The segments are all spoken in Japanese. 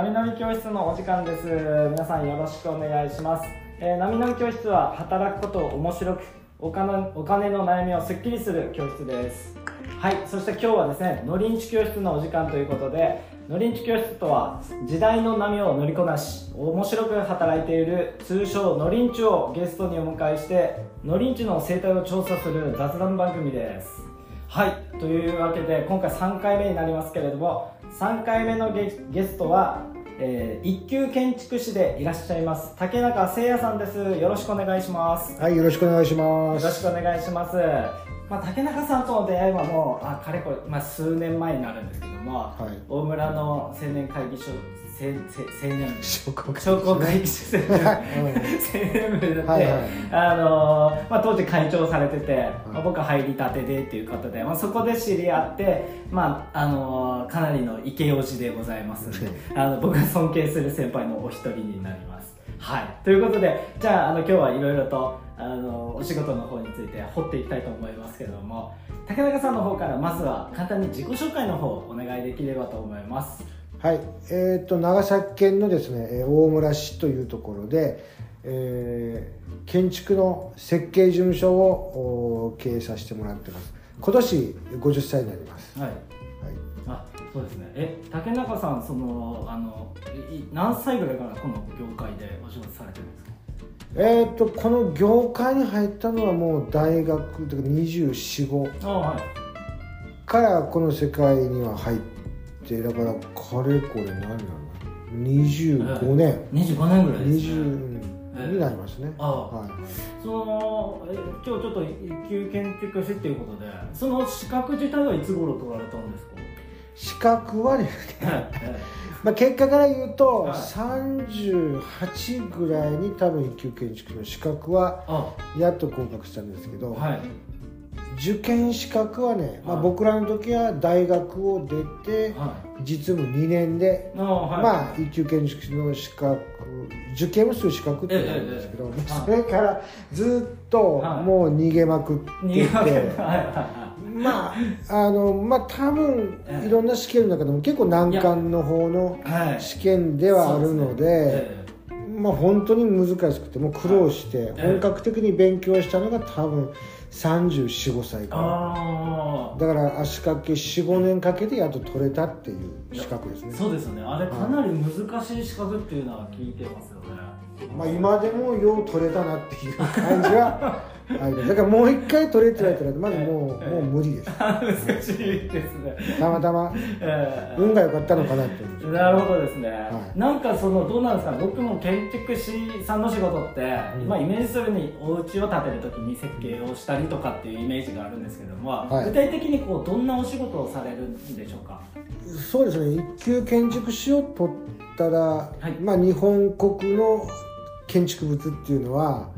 なみなみ教室のお時間です。皆さんよろしくお願いします、えー、なみなみ教室は働くことを面白くお金お金の悩みをすっきりする教室です。はいそして今日はですねのりんち教室のお時間ということでのりんち教室とは時代の波を乗りこなし面白く働いている通称のりんちをゲストにお迎えしてのりんちの生態を調査する雑談番組です。はいというわけで今回3回目になりますけれども3回目のゲゲストは、えー、一級建築士でいらっしゃいます竹中誠也さんです。よろしくお願いします。はいよろしくお願いします。よろしくお願いしますまあ、竹中さんとの出会いはもうあかれこれ、まあ、数年前になるんですけども、はい、大村の青年会議所青年商工会議所青年部で、はいはい、あのまあ、当時会長されてて、はい、まあ、僕は入りたてでっていうことで、まあ、そこで知り合って、まああのかなりのイケオジでございますのであの僕が尊敬する先輩のお一人になります。はい、ということでじゃああの今日はいろいろとあのお仕事の方について掘っていきたいと思いますけれども竹中さんの方からまずは簡単に自己紹介の方お願いできればと思います。はい。えーと、長崎県のですね大村市というところで、えー、建築の設計事務所を経営させてもらってます。今年50歳になります。はい、はい、あそうですね。え竹中さんそのあの何歳ぐらいからこの業界でお仕事されてるんですか？えーと、この業界に入ったのはもう大学とか245、はい、からこの世界には入ってだからかれこれ何な？んだ25年、えー、25年ぐらいですね、になりますね、はい、そのえ今日ちょっと一級建築士っていうことでその資格自体はいつ頃取られたんですか？資格はね、まあ結果から言うと、はい、38ぐらいに多分一級建築の資格はやっと合格したんですけど、はい、受験資格はね、まあ、僕らの時は大学を出て、実務2年で、まあ一級建築士の資格受験をする資格ってなるんですけど、それからずっともう逃げまくってて。まあ。あのまあ多分いろんな試験の中でも結構難関の方の試験ではあるので、まあ本当に難しくても苦労して本格的に勉強したのが多分345歳からだから足掛け45年かけてやっと取れたっていう資格ですね。そうですよね。あれかなり難しい資格っていうのは聞いてますよね、まあ今でもよう取れたなっていう感じはだからもう一回取れって言われたらまずもう,、もう無理です。難しいですね。たまたま。運が良かったのかなってなるほどですね、はい、なんかそのどうなんですか？僕も建築士さんの仕事って、うん、まあイメージするにお家を建てる時に設計をしたりとかっていうイメージがあるんですけども、はい、具体的にこうどんなお仕事をされるんでしょうか？そうですね。一級建築士を取ったら、はい、まあ日本国の建築物っていうのは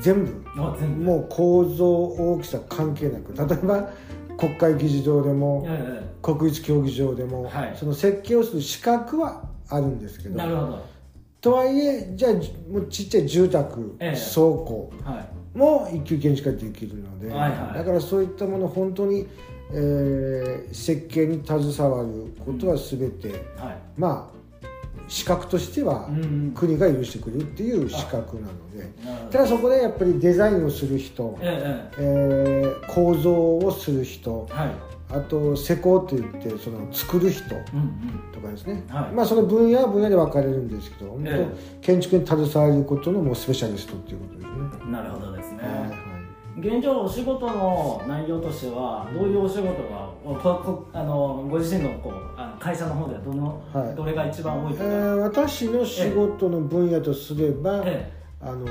全部。もう構造大きさ関係なく。例えば国会議事堂でも、国立競技場でも、はい、その設計をする資格はあるんですけどなるほど。とはいえじゃあもうちっちゃい住宅、ええ、倉庫も一級建築ができるので、はいはい、だからそういったもの本当に、えー、設計に携わることは全て、うん。はい、まあ資格としては国が許してくれるっていう資格なので、ただそこでやっぱりデザインをする人、ええー、構造をする人、はい、あと施工って言ってその作る人とかですね、まあその分野は分野で分かれるんですけど、ええ、建築に携わることのもうスペシャリストっていうことですね。なるほどですね、はい現状お仕事の内容としてはどういうお仕事があのご自身のこうあの会社の方ではどの、はい、どれが一番多いか、えー、私の仕事の分野とすれば、ええ。あの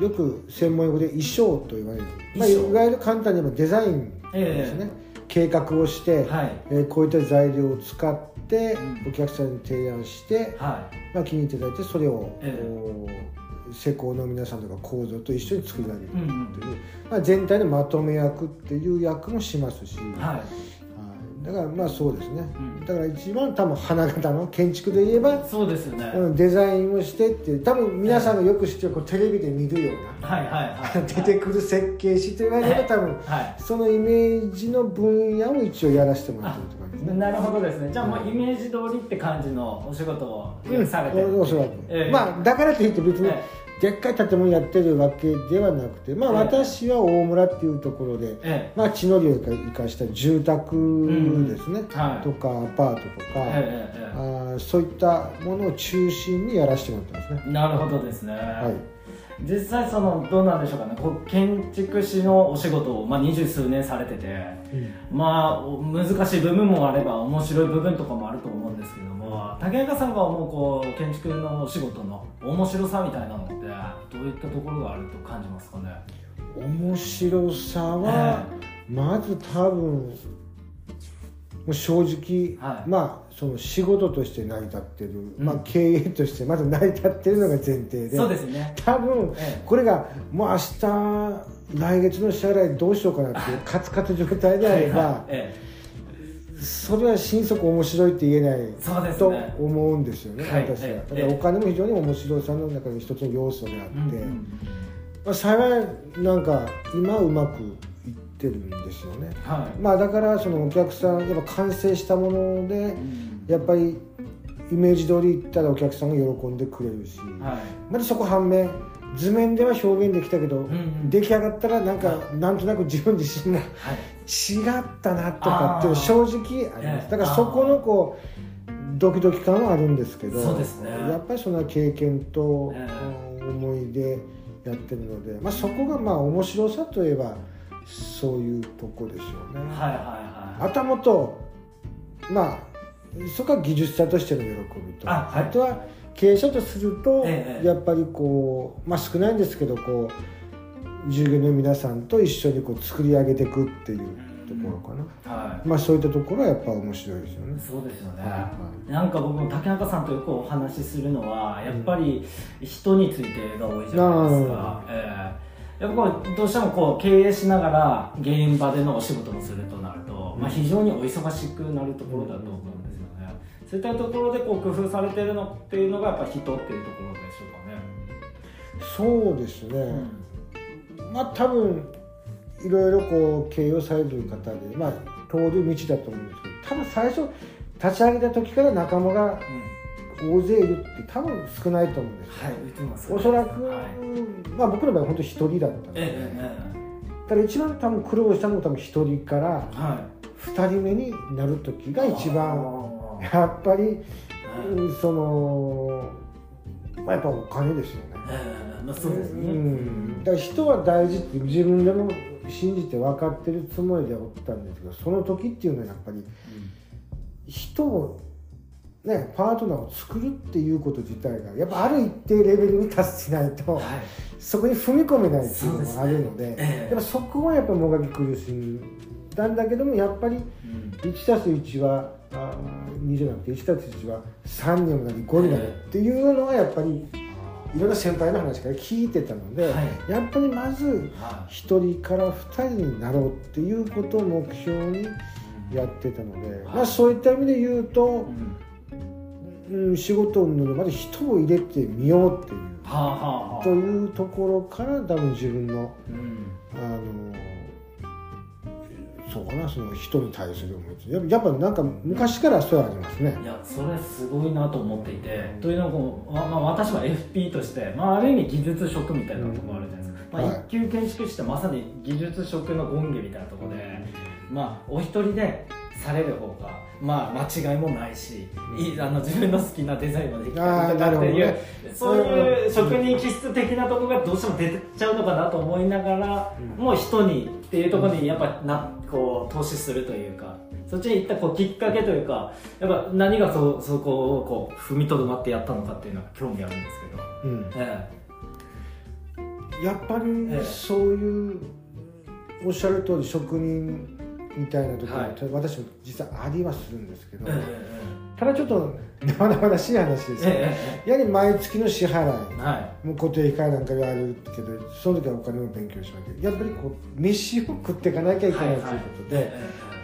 よく専門用語で衣装と言われる、まあ、いわゆる簡単に言えばデザインですね、え計画をして、はい、えー、こういった材料を使ってお客さんに提案して、はい、まあ、気に入っていただいてそれを、え施工の皆さんとか構造と一緒に作り上げるっていう、うんうん、まあ、全体のまとめ役っていう役もしますし、はい、だからまあそうですね、うん、だから一番多分花形の建築で言えばそうですよね。デザインをしてっていう多分皆さんがよく知ってるこうテレビで見るような、はいはいはい、出てくる設計士と言われれば多分、はい、そのイメージの分野を一応やらせてもらってるって感じですね。なるほどですね。じゃあもうイメージ通りって感じのお仕事をされてる、うん、おそらく、え。ー、まあだからといって別に、でっかい建物やってるわけではなくて、まあ、私は大村っていうところで、ええ、まあ、地の利を生かした住宅ですね、うん。はい、とかアパートとか、え、あそういったものを中心にやらせてもらってますね。なるほどですね、はい。実際そのどうなんでしょうかね。こう建築士のお仕事をまあ二十数年されてて、うん、まあ難しい部分もあれば面白い部分とかもあると思うんですけども竹中さんが思うこう建築のお仕事の面白さみたいなのってどういったところがあると感じますかね？面白さは、まず多分もう正直、はい、まあその仕事として成り立ってる、うん、まあ経営としてまず成り立ってるのが前提でそうですね。多分、これがもう明日来月の支払いどうしようかなっていうカツカツ状態であれば、はい。ええ、それは心底面白いって言えない、ね、と思うんですよね、はい、私は、だからお金も非常に面白さの中の一つの要素であって、うんうん、まあ、幸いなんか今うまくってるんですよね、はい、まあだからそのお客さんやっぱ完成したもので、やっぱりイメージ通りいったらお客さんが喜んでくれるし、はい、またそこ反面図面では表現できたけど、うんうん、出来上がったらなんか、はい、なんとなく自分自身も、違ったなとかっていう正直あります。だからそこのこうドキドキ感はあるんですけどそうです、ね、やっぱりその経験と思いでやってるので、まあ、そこがまあ面白さといえばそういうとこでしょうね。はいはいはい、頭とまあそこは技術者としての喜びとあはい、あとは経営者とすると、ええ、やっぱりこうまあ少ないんですけどこう従業員の皆さんと一緒にこう作り上げていくっていうところかな、はい、まあそういったところはやっぱ面白いですよね。そうですよね、はい、なんか僕も竹中さんとよくお話しするのはやっぱり人についてが多いじゃないですか、うん、えーやっぱこうどうしてもこう経営しながら現場でのお仕事もするとなると、まあ、非常にお忙しくなるところだと思うんそういったところでこう工夫されてるのっていうのがやっぱ人っていうところでしょうかね。そうですね、うん、まあ多分いろいろこう経営をされる方でまあ通る道だと思うんですけど多分最初立ち上げた時から仲間が、うん。大勢いるって多分少ないと思うんです、はい、おそらく、はい、まあ僕の場合本当一人だったんで、ええ、ただ一番多分苦労したのも多分一人から二人目になる時が一番やっぱり、そのまあやっぱお金ですよね、まあ、そうですね、うん、だから人は大事って自分でも信じて分かってるつもりでおったんですけどその時っていうのはやっぱり人をね、パートナーを作るっていうこと自体がやっぱある一定レベルに達しないと、はい、そこに踏み込めないっていうのがあるので、ね。っぱそこはやっぱもがき苦しんだんだけどもやっぱり 1+1 は、うん、あ2じゃなくて 1+1 は3にもなり5になるっていうのはやっぱり。いろんな先輩の話から聞いてたので、はい、やっぱりまず1人から2人になろうっていうことを目標にやってたので、まあ、そういった意味で言うと、うんうん、仕事をのまで人を入れてみようっていう、はあはあ、というところから多分自分の、うん、そうかなその人に対する思いやっぱなんか昔からそうありますね。いやそれすごいなと思っていて、うん、というのも、まあ、私は FP として、まあ、ある意味技術職みたいなところあるじゃないですか、まあ、一級建築士ってまさに技術職の権下みたいなところで、まあお一人でされる方がまあ間違いもないし、いあの自分の好きなデザインもできたりとかっていう、ね、そういう職人気質的なところがどうしても出ちゃうのかなと思いながら、うん、もう人にっていうところにやっぱなこう投資するというかそっちに行ったこうきっかけというかやっぱ何がそそこをこう踏みとどまってやったのかっていうのは興味あるんですけど、うん。ええ、やっぱりそういうおっしゃる通り職人みたいなところ、はい、私も実はありはするんですけど、ただちょっとなかなしい話ですよ、ね、やはり毎月の支払い、はい、もう固定費なんかやるけどその時はお金を勉強しなきゃ。やっぱりこう飯を食っていかなきゃいけないということで、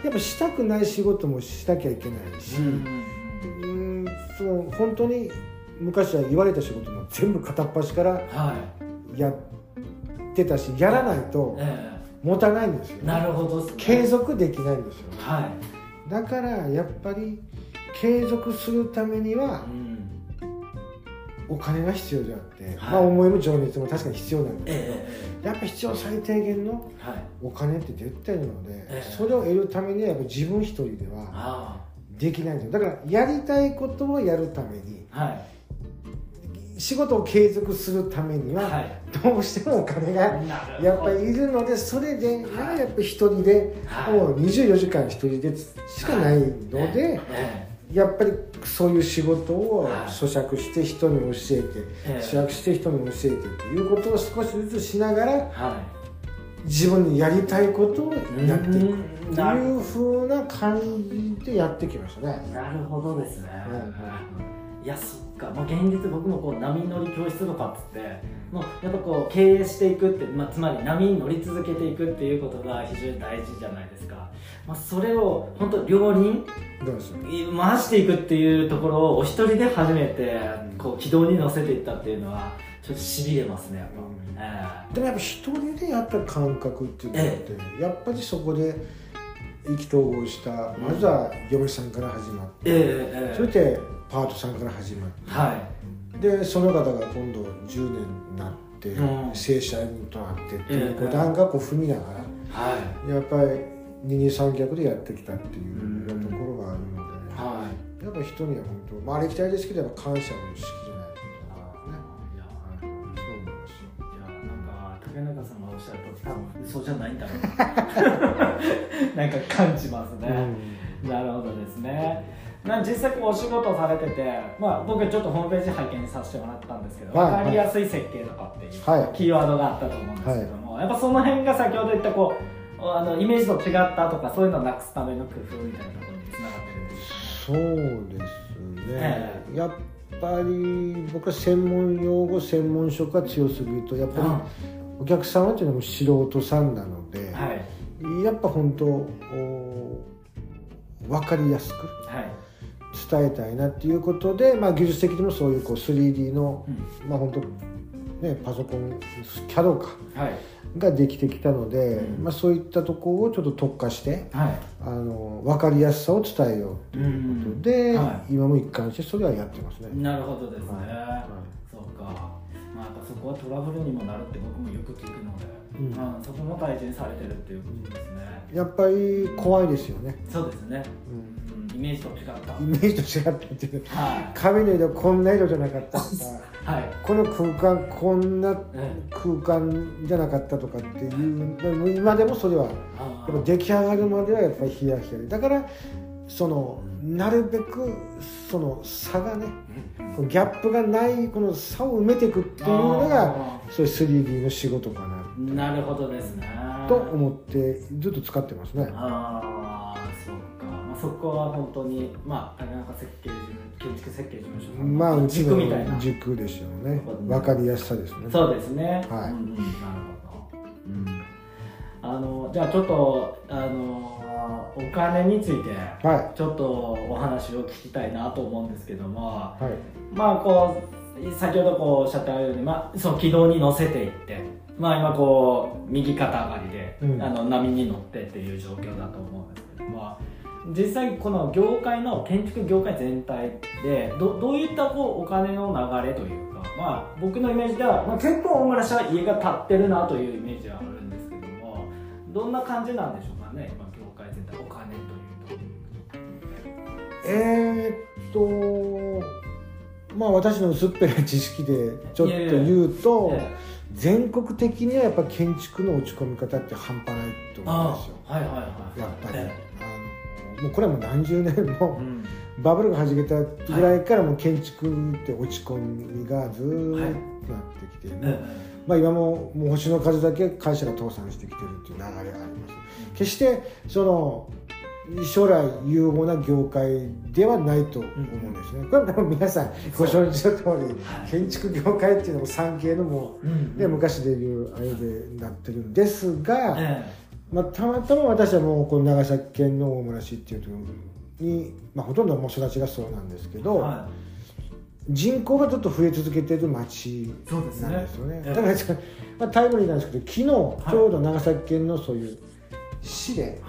やっぱしたくない仕事もしなきゃいけないし、うん、うんその本当に昔は言われた仕事も全部片っ端からやってたし、やらないと持たないんですよ、ね、なるほど、ね、継続できないんですよ、ね、はい、だからやっぱり継続するためには、お金が必要であって、はい、まあ思いも情熱も確かに必要なんですけど、えー、やっぱ必要最低限のお金って絶対いるので、えー、それを得るためにはやっぱ自分一人ではできないんですよ。だからやりたいことをやるために、はい。仕事を継続するためには、どうしてもお金がやっぱりいるのでそれで、やっぱり一人で、もう24時間一人でしかないので、やっぱりそういう仕事を咀嚼して人に教えて、咀嚼して人に教えてということを少しずつしながら、自分にやりたいことをやっていく。というふうな感じでやってきましたね。なるほどですね。いやそっか、まあ、現実僕もこう波乗り教室とかっつってもうやっぱこう経営していくって、まあ、つまり波に乗り続けていくっていうことが非常に大事じゃないですか、まあ、それを本当両輪回していくっていうところをお一人で初めてこう軌道に乗せていったっていうのはちょっとしびれますねやっぱ、うん。えー、でもやっぱ一人でやった感覚っていうのって、えー、やっぱりそこで意気投合した、まずは嫁さんから始まって、えー、それでパートさんから始まって、はい、でその方が今度10年になって、うん、正社員となってっていう段階を踏みながら、はい、やっぱり二人三脚でやってきたっていうところがあるので、はい、やっぱ人には本当、まあ、ありきたりですけど感謝の式じゃないですかね。いや、そう思いますよ。いや、なんか竹中さんがおっしゃると多分嘘じゃないんだろうな。なんか感じますね。うん、なるほどですね。な実際こうお仕事されてて、まあ、僕ちょっとホームページ拝見させてもらったんですけど、はい、分かりやすい設計とかっていうキーワードがあったと思うんですけども、はい、やっぱその辺が先ほど言ったこうあのイメージと違ったとかそういうのをなくすための工夫みたいなところにつながってるんですそうですね、えー、やっぱり僕は専門用語専門職が強すぎるとやっぱりお客様っていうのも素人さんなので、はい、やっぱ本当分かりやすく、はい伝えたいなっていうことで、まあ、技術的にもそういうこう 3D の、うん、まあ本当ねパソコン CAD か、はい、ができてきたので、うん、まあ、そういったところをちょっと特化して、はい、あの分かりやすさを伝えようということで、はい、今も一貫してそれはやってますね。なるほどですね、そうか、まあ、やっぱそこはトラブルにもなるって僕もよく聞くので、うん、まあ、そこも大事にされてるっていうことですね。やっぱり怖いですよね。そうですね、うんメージと違った。イメージと違ったっていう、はい、髪の色こんな色じゃなかったとか、はい、この空間こんな空間じゃなかったとかっていう、今でもそれはやっぱ出来上がるまではやっぱりヒヤヒヤで。だからそのなるべくその差がねギャップがないこの差を埋めていくっていうのがそういう 3D の仕事かななるほどですね。と思ってずっと使ってますね。そこは本当にまあ設計建築設計事務所まあ軸みたいな。軸でしょうね分かりやすさですね。そうですね。はい、うん、なるほど、うん、あのじゃあちょっとあのお金についてちょっとお話を聞きたいなと思うんですけども、はい、まあこう先ほどこうおっしゃったように、まあ、その軌道に乗せていってまあ今こう右肩上がりで、うん、あの波に乗ってっていう状況だと思うんですけども実際この業界の建築業界全体でどどういったこうお金の流れというか、まあ、僕のイメージでは、まあ、結構大村市は家が建ってるなというイメージはあるんですけどもどんな感じなんでしょうかね今業界全体お金というと。えー、っとまあ私の薄っぺらい知識でちょっと言うと。全国的にはやっぱ建築の落ち込み方って半端ないと思うんですよ。はいはいはい、やっぱり、もうこれはもう何十年も、うん、バブルがはじけたぐらいからもう建築って落ち込みがずっとなってきて、はい、まあ、今ももう星の数だけ会社が倒産してきてるっていう流れがあります。決してその将来有望な業界ではないと思うんですね。これは皆さんご承知の通り、建築業界っていうのも産経のも、ね、昔でいうあれでなってるんですが、まあ、たまたま私はもうこの長崎県の大村市っていうところに、まあ、ほとんどもう育ちがそうなんですけど、はい、人口がずっと増え続けてる町なんですよね、ね、だから、まあ、タイムリーなんですけど昨日ちょうど長崎県のそういう市で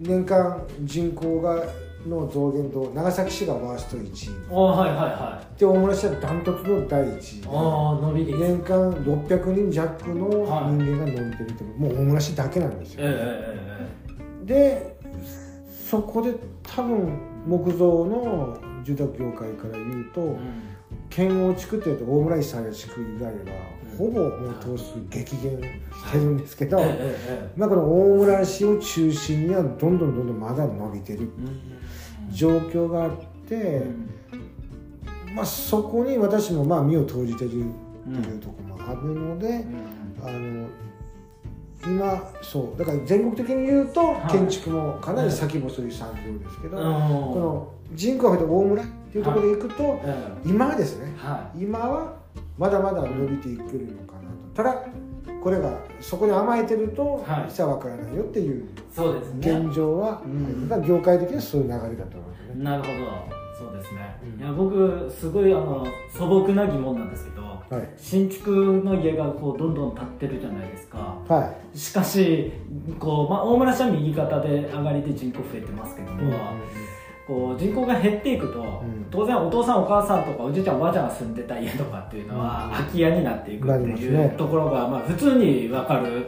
年間人口がの増減と長崎市がワースト1位。あはいはいはい。で大村市はダントツの第1位。あ伸び年間600人弱の人間が伸びてるって、はい、もう大村市だけなんですよ、えー、でそこで多分木造の住宅業界から言うと、うん、県央地区っていうと大村市最地区以外はほぼもう頭数激減してるんですけど、はい、まあ、この大村市を中心にはどんどんどんどんまだ伸びてる。うん状況があって、まあ、そこに私もまあ身を投じてるっていうところもあるので、あの今そうだから全国的に言うと建築もかなり先細い産業ですけど、この人口が増えた大村っていうところでいくと、今はですね、今はまだまだ伸びていけるのかなと。ただこれがそこに甘えてると実は分からないよっていう現状は、うん、業界的にはそういう流れだと思いますね。なるほど。そうですね、うん、いや僕すごいあの素朴な疑問なんですけど、はい、新築の家がこうどんどん建ってるじゃないですか、はい、しかしこう、まあ、大村市は右肩で上がりで人口増えてますけども、うんこう人口が減っていくと、うん、当然お父さんお母さんとかおじいちゃんおばあちゃんが住んでた家とかっていうのは、空き家になっていくっていうところが、まあ、普通に分かる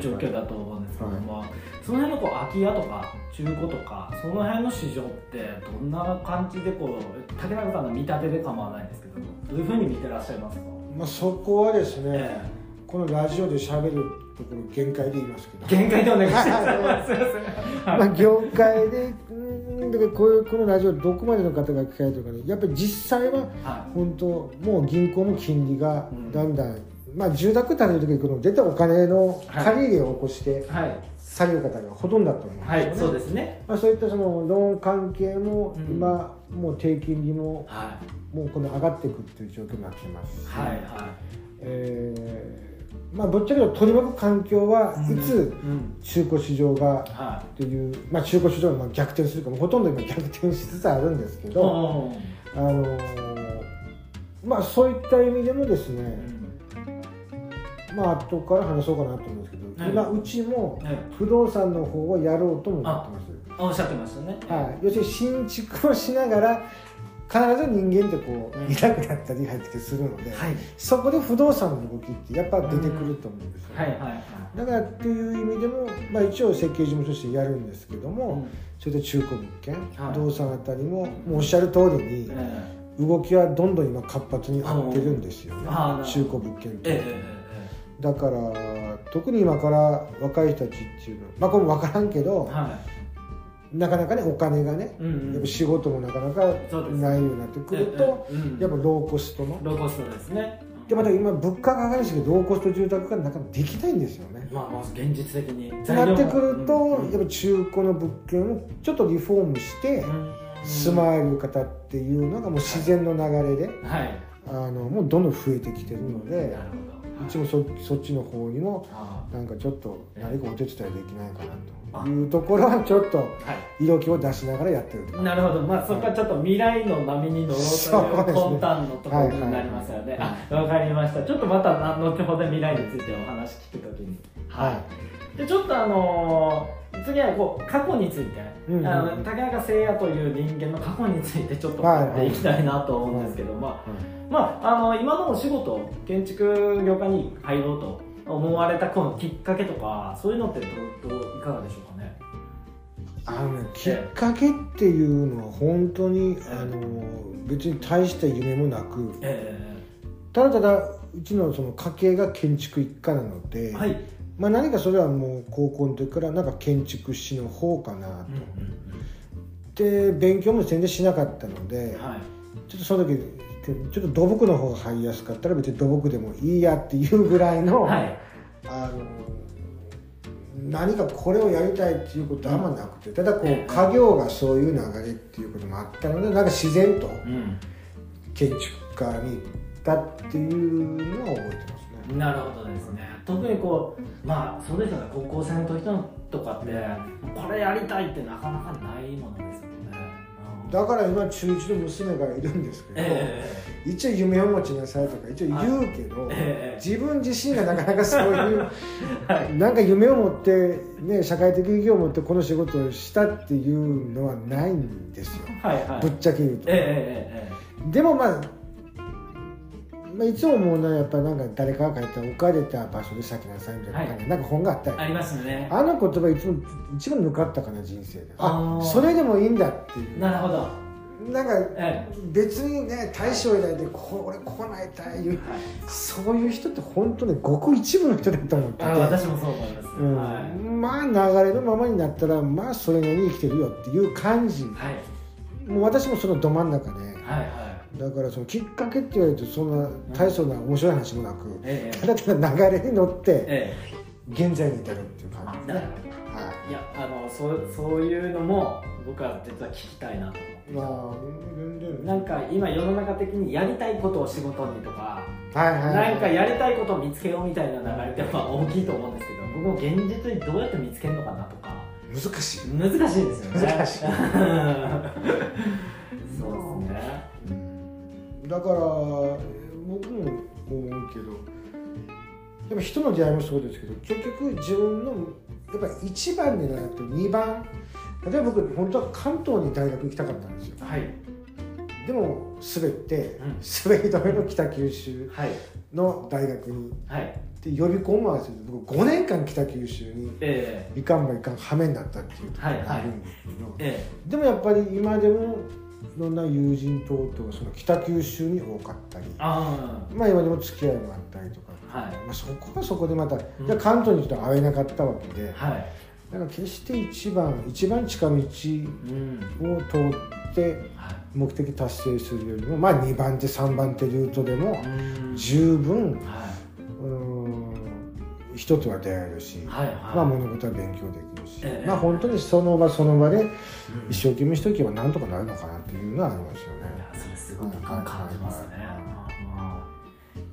状況だと思うんですけども、はい、その辺のこう空き家とか中古とかその辺の市場ってどんな感じでこう竹中さんの見立てで構わないんですけどもどういうふうに見てらっしゃいますか、まあ、そこはですね、えー、このラジオで喋るところ限界で言いますけど。限界でお願いします。まあ業界でだからこういうこのラジオどこまでの方が聞かれてるかねやっぱり実際は本当、もう銀行の金利がだんだん、まあ住宅建てる時にこの絶対お金の借り入れを起こして、される方がほとんどだと思うんですよね、はい、そうですね、まあ、そういったそのローン関係も今、もう低金利も、もうこの上がっていくっていう状況になってます、はいはい。えーまあ、ぶっちゃけ取り巻く環境はいつ中古市場がとい。う、まあ、中古市場が逆転するかもほとんど今逆転しつつあるんですけど、あのまあ、そういった意味でもですね、まあ後から話そうかなと思うんですけど、今うちも不動産の方をやろうと思ってます。おっしゃってましたね、はい、要するに新築をしながら必ず人間ってこう、いなくなったり入ってきたりするので、はい、そこで不動産の動きってやっぱ出てくると思うんですよ、ね、はいはいはい、だからっていう意味でも、まあ、一応設計事務所としてやるんですけども、うん、それで中古物件、はい、不動産あたりももうおっしゃる通りに、動きはどんどん今活発に合ってるんですよね、中古物件って、えー、だから特に今から若い人たちっていうのはまあこれも分からんけど、はいなかなかねお金がね、うんうん、やっぱ仕事もなかなかないようになってくると、うん、やっぱローコストの。ローコストですね。でまた今物価が上がるしローコスト住宅がなかなかできないんですよね。まあまあ現実的に。なってくると、うんうん、やっぱ中古の物件をちょっとリフォームして住まえる方っていうのがもう自然の流れで、はい、あのもうどんどん増えてきてるので、なるほどうちもそそっちの方にもなんかちょっと何かお手伝いできないかなと。いうところはちょっと色気を出しながらやってるなるほど。まあそこはちょっと未来の波に乗ろうという魂胆のところになりますよね、はい。はい、あわかりました。ちょっとまた後ほど未来についてお話聞くときに。はい、でちょっとあのー、次はこう過去について、うんうん、あの竹中誠也という人間の過去についてちょっと聞いていきたいなと思うんですけど、まあまあ、あの今のお仕事建築業界に入ろうと思われたこのきっかけとかそういうのってどどいかがでしょうかね？あの、ね、きっかけっていうのは本当に、あの別に大した夢もなく、えー、ただただうちのその家系が建築一家なので、はい、まあ、何かそれはもう高校の時からなんか建築士の方かなと、で勉強も全然しなかったので、はい、ちょっとその時ちょっと土木の方が入りやすかったら別に土木でもいいやっていうぐらいの、はい、あの何かこれをやりたいっていうことはあんまなくて。ただこう家業がそういう流れっていうこともあったのでなんか自然と建築家に行ったっていうのは覚えてます。ね。なるほどですね。特にこうまあそうですよね。高校生の時とかってこれやりたいってなかなかないものですよだから今中1の娘がいるんですけど、えー、一応夢を持ちなさいとか一応言うけど、えー、自分自身がなかなかそういう、はい、なんか夢を持って、ね、社会的意義を持ってこの仕事をしたっていうのはないんですよ、はいはい、ぶっちゃけ言うと、えー、でもまあまあ、いつも思うのはやっぱなんか誰かが書いた置かれた場所で咲きなさいみたいな、はい、なんか本があったり。ありますね。あの言葉いつも一番抜かったかな人生であそれでもいいんだっていう。なるほど。なんか別にね大将以来でこ俺こうなりたいいう、はい、そういう人って本当ねごく一部の人だと思ってて。私もそう思います、うん。はい、まあ流れのままになったらまあそれなりに生きてるよっていう感じ、はい、もう私もそのど真ん中で、はいはいだからそのきっかけって言われるとそんな大層な面白い話もなく、ええ、ただただ流れに乗って、え、現在に至るっていう感じですね、はい、いやあのそうそういうのも僕は実は聞きたいなと思って。なんか今世の中的にやりたいことを仕事にとか、はいはい、なんかやりたいことを見つけようみたいな流れってやっぱ大きいと思うんですけど 僕も現実にどうやって見つけるのかなとか。難しい。難しいですよね。難しい だから僕も思うけどでも人の出会いもそうですけど結局自分のやっぱり1番でなくて2番。例えば僕本当は関東に大学行きたかったんですよ、はい、でも滑って、うん、滑り止めの北九州の大学に、はい、で予備校も合わせて僕5年間北九州にいかんばいかんはめになったっていうところがあるんですけど、はいはい、でもやっぱり今でもいろんな友人等々その北九州に多かったりあまあ今でも付き合いもあったりとか、はい。まあ、そこはそこでまた、うん、関東に来て会えなかったわけで、はい、だから決して一番一番近道を通って、目的達成するよりも、まあ、2番手3番手ルートでも十分、はい、人とは出会えるし、はいはい、まあ、物事は勉強できる。し、ええ、まあ本当にその場その場で一生懸命しとけばなんとかなるのかなっていうのはありますよね。それすごく感じますね。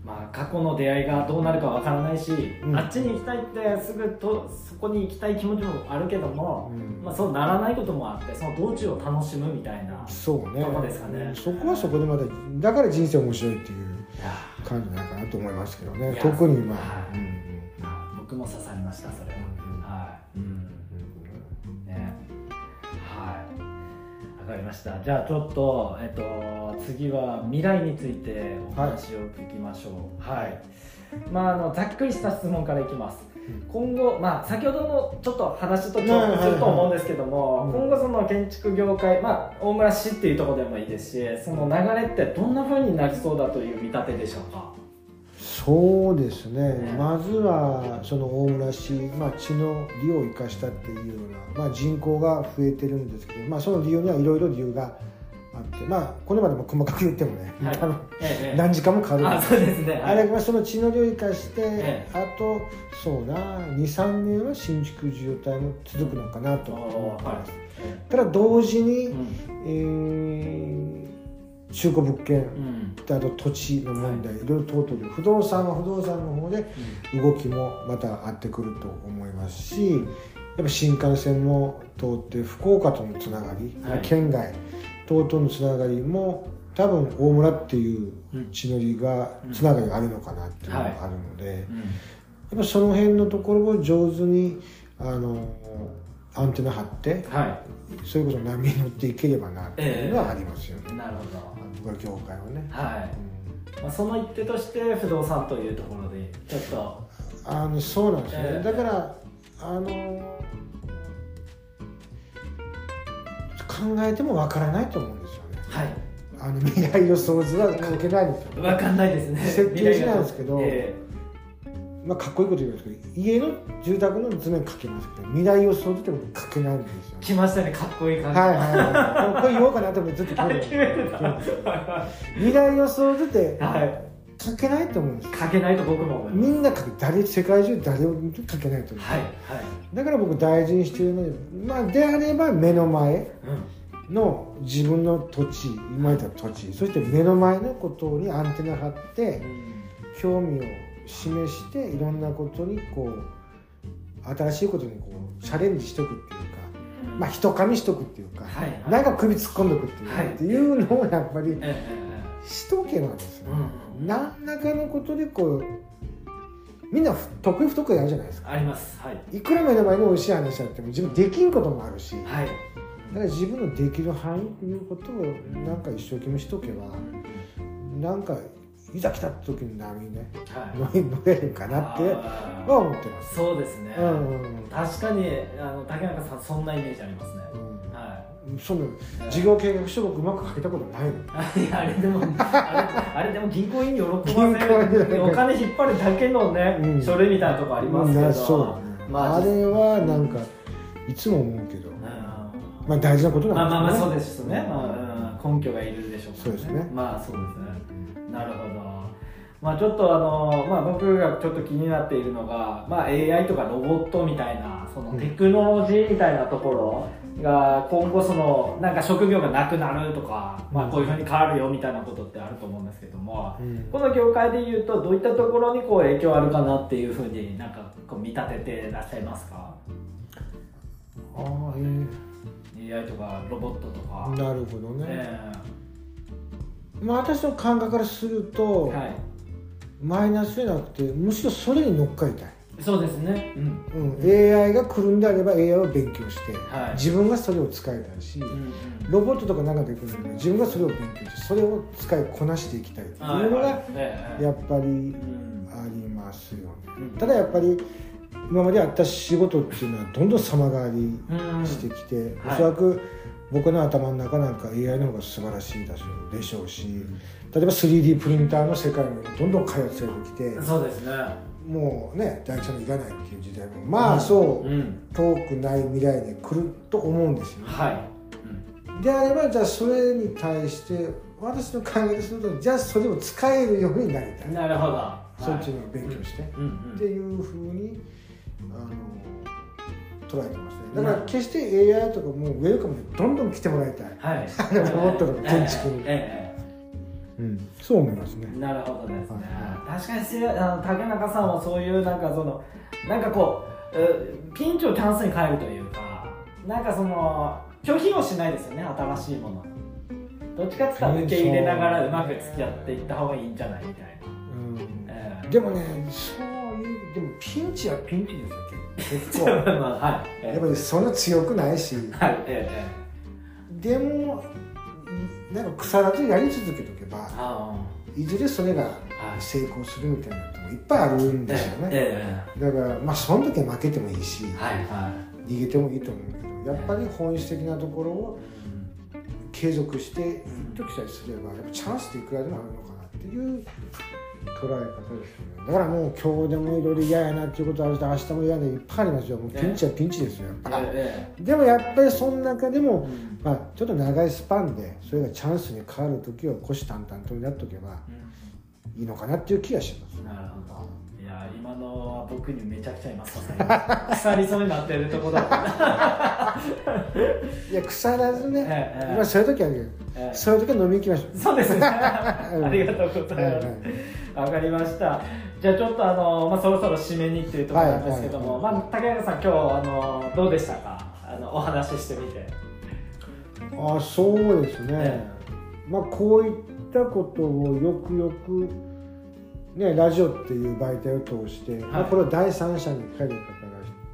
まあ、過去の出会いがどうなるかわからないし、うん、あっちに行きたいってすぐとそこに行きたい気持ちもあるけども、うん、まあ、そうならないこともあってその道中を楽しむみたいなそうね。とこですかね。そこはそこでまただから人生面白いっていう感じなのかなと思いますけどね。特にまあ、うんうん、僕も刺さりましたそれわかりました。じゃあちょっと、えっと、次は未来についてお話を聞きましょう。はい、はい、まああのざっくりした質問からいきます。今後、まあ、先ほどのちょっと話とちょっとすると思うんですけども、今後その建築業界、まあ、大村市っていうところでもいいですしその流れってどんなふうになりそうだという見立てでしょうか？そうですね、ね、まずはその大村市、まあ、地の利を生かしたっていうような、まあ、人口が増えてるんですけど、まあ、その理由にはいろいろ理由があってまあこれまでも細かく言ってもね、はい、何時間もかかるあそうですね、はい、あれがその地の利を生かして、え、あとそうな23年は新築需要帯も続くのかなと思ってます、はい、ただ同時に、うん、えー中古物件、うん、あと土地の問題、はい、いろいろ等々で不動産は不動産の方で動きもまたあってくると思いますしやっぱ新幹線も通って福岡とのつながり、はい、県外等々のつながりも多分大村っていう地のりがつながりがあるのかなっていうのがあるので、やっぱその辺のところを上手にあのアンテナ張って、はい、それこそ波に乗っていければなっていうのはありますよね。えー、なるほど。これ業界はね。はい、うん、まあ、その一手として不動産というところでちょっと。あのそうなんですね、えー、だからあの考えてもわからないと思うんですよね。はい。あの未来予想図は書けないんですよわかんないですね。設計図なんですけど、えーまあ、かっこいいこと言うんですけど家の住宅の図面書けますけど未来予想図って書けないんですよ、来ましたねかっこいい感じ。はいはい。はいこれ言おうかなと思ってずっと決めて未来予想図って書けないと思うんです書けないと僕もみんな書け誰世界中誰も書けないと思う、はいはい、だから僕大事にしてるのでまあであれば目の前、の自分の土地今言った土地そして目の前のことにアンテナ張って、興味を示していろんなことにこう新しいことにこうチャレンジしとくっていうか、まあ人噛みしとくっていうか、はい。はい、なんか首突っ込んどくっていう,、はい、っていうのをやっぱりしとけなんですよ、ね、うん、何らかのことでこうみんな得意不得意あるじゃないですか。あります、はい、いくら目の前に美味しい話あっても自分できんこともあるし、はい、だから自分のできる範囲っていうことをなんか一生懸命しとけばなんかいざ来た時に波ね、はい、乗れるかなっては思ってます。そうですね、うん。うん、確かにあの竹中さんそんなイメージありますね、うん、はい。その事業計画書僕うまく書けたことないの。あれでもあれあれでも銀行員に喜ばせるお金引っ張るだけのね、うん、書類みたいなとこありますけど、そう、まあ、あれはなんかいつも思うけど、まあ大事なことなんですね。まあまあまあそうですね、まあ、根拠がいるでしょう、ね、そうですね。まあそうですね。なるほどまあ、ちょっとあの、まあ、僕がちょっと気になっているのが、まあ、AI とかロボットみたいなそのテクノロジーみたいなところが今後そのなんか職業がなくなるとか、まあ、こういうふうに変わるよみたいなことってあると思うんですけども、うん、この業界でいうとどういったところにこう影響あるかなっていうふうになんかこう見立ててらっしゃいますか？ああえー、AI とかロボットとか。なるほどね、えー、まあ私の感覚からすると、はい、マイナスじゃなくてむしろそれに乗っかりたい。そうですね、うん、うん、AI が来るんであれば AI を勉強して、はい、自分がそれを使いたいし、うんうん、ロボットとかなんかできるんで自分がそれを勉強してそれを使いこなしていきたいっていうのがやっぱりありますよね、ただやっぱり今まであった仕事っていうのはどんどん様変わりしてきて、うん、おそらく僕の頭の中なんか AI の方が素晴らしいでしょうし、例えば 3D プリンターの世界もどんどん開発されてきてそうですね。もうね大工さんいらないっていう時代も。まあそう、うん、遠くない未来に来ると思うんですよ、はい。うん、であればじゃあそれに対して私の考えでするとじゃあそれを使えるようになりたい。なるほど。そっちの勉強して、はい、っていうふうにあの捉えてますね。だから決して AI とかもうウェルカムでどんどん来てもらいたい、はい、ロボットの建築に。ええうん、そう思いますね。なるほどですね。はい、確かにあの竹中さんはそういうなんかそのなんかこうピンチをチャンスに変えるというか、なんかその拒否をしないですよね新しいもの。どっちかっていうと受け入れながらうまく付き合っていった方がいいんじゃないみたいな。うんえー、でもねそういうでもピンチはピンチですよ結構。まあはい。やっぱりそんな強くないし。はい。えー、でもなんか腐らずやり続けとけばいずれそれが成功するみたいなこともいっぱいあるんですよね、だからまあその時は負けてもいいし、逃げてもいいと思うけどやっぱり本質的なところを継続していっときさえすればやっぱチャンスっていくらでもあるのかなっていう捉え方ですよね。だからもう今日でもいろいろ嫌やなっていうことあると明日も嫌でいっぱいありますよ。もうピンチはピンチですよ、ね、でもやっぱりその中でも、うん、まあ、ちょっと長いスパンでそれがチャンスに変わる時は虎視眈々とやっとけばいいのかなっていう気がします、なるほど。いや今のは僕にめちゃくちゃいます。ね腐りそうになってるところ。いや腐らずね、ええ、今そういう時あるけど、え、そういう時は飲み行きましょう。そうですね。ありがとうございます、わかりました。じゃあちょっとあの、まあ、そろそろ締めにっていうところなんですけども、まあ、竹原さん今日あのどうでしたか？あのお話ししてみて。あそうですね、まあこういったことをよくよくねラジオっていう媒体を通して、はい、まあ、これを第三者に書いる方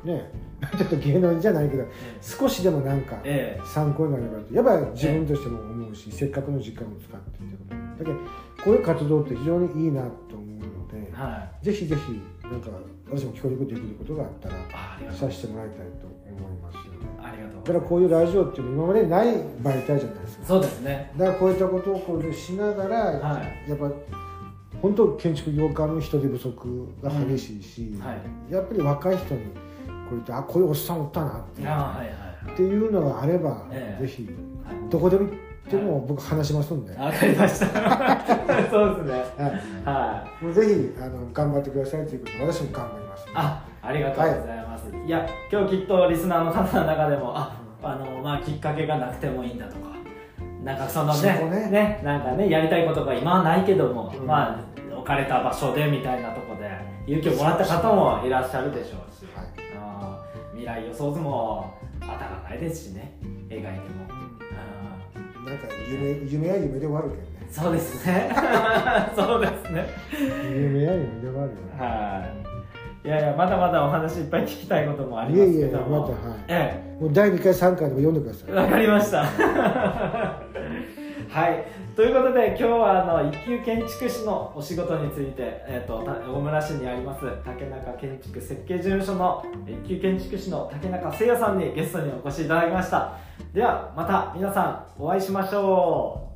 がね ちょっと芸能人じゃないけど、少しでもなんか参考になればとやっぱり自分としても思うし、せっかくの時間を使ってってこと。だけどこういう活動って非常にいいなと思うので、はい、ぜひぜひなんか私も協力できることがあったらさせてもらいたいと思いますよね。ありがとう。だからこういうラジオっていうのは今までない媒体じゃないですか。そうですね。だからこういったことをこうしながら、はい、やっぱ本当建築業界の人手不足が激しいし、うんはい、やっぱり若い人にこういったあこういうおっさんおったなって,、はいはい、っていうのがあれば、えー、ぜひ、どこでもでも僕話しますんで。わかりました。そうですね。はい。もうぜひあの頑張ってくださいということで私も頑張ります。あ、ありがとうございます。はい、いや今日きっとリスナーの方の中でもああのまあきっかけがなくてもいいんだとか。なんかそのねねねなんかねやりたいことが今はないけども、うん、まあ置かれた場所でみたいなとこで勇気をもらった方もいらっしゃるでしょうし、はい、あ未来予想図も当たらないですしね。描いても、うん、なんか夢夢は夢で終わるけどね。そうですね。そうですね。夢は夢で終わるよね。はいいやいやまだまだお話いっぱい聞きたいこともありますけども。いやいやまたはい、ええ、もう第2回3回でも読んでください。わかりました。はい。ということで今日はあの一級建築士のお仕事について、えーと、大村市にあります竹中建築設計事務所の一級建築士の竹中誠也さんにゲストにお越しいただきましたではまた皆さんお会いしましょう